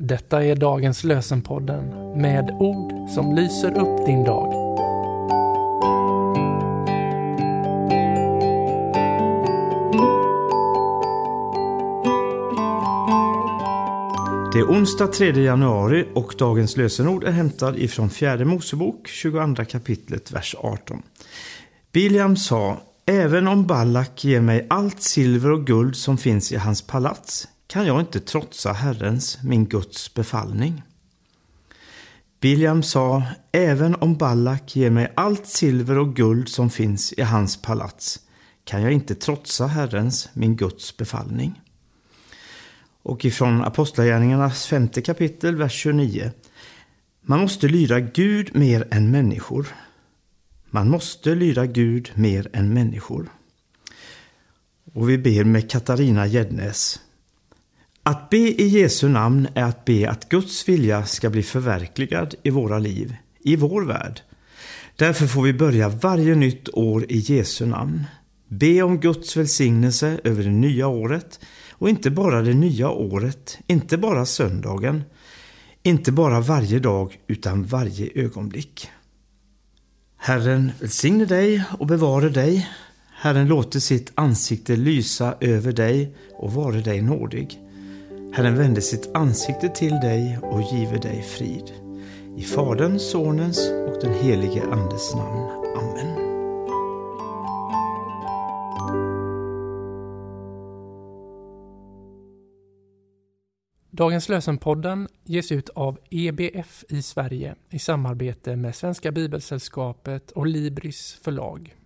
Detta är dagens lösenpodden med ord som lyser upp din dag. Det är onsdag 3 januari och dagens lösenord är hämtad ifrån fjärde Mosebok 22 kapitlet vers 18. Biliam sa Även om Balak ger mig allt silver och guld som finns i hans palats kan jag inte trotsa Herrens, min Guds befallning. Biljam sa, även om Ballak ger mig allt silver och guld som finns i hans palats kan jag inte trotsa Herrens, min Guds befallning. Och ifrån Apostlagärningarnas femte kapitel, vers 29. Man måste lyda Gud mer än människor. Man måste lyda Gud mer än människor. Och vi ber med Katarina Gäddnäs. Att be i Jesu namn är att be att Guds vilja ska bli förverkligad i våra liv, i vår värld. Därför får vi börja varje nytt år i Jesu namn. Be om Guds välsignelse över det nya året och inte bara det nya året, inte bara söndagen, inte bara varje dag utan varje ögonblick. Herren välsigne dig och bevare dig. Herren låter sitt ansikte lysa över dig och vare dig nådig. Herren vände sitt ansikte till dig och give dig frid. I Faderns, Sonens och den helige Andes namn. Amen. Dagens lösenpodden ges ut av EBF i Sverige i samarbete med Svenska Bibelsällskapet och Libris förlag.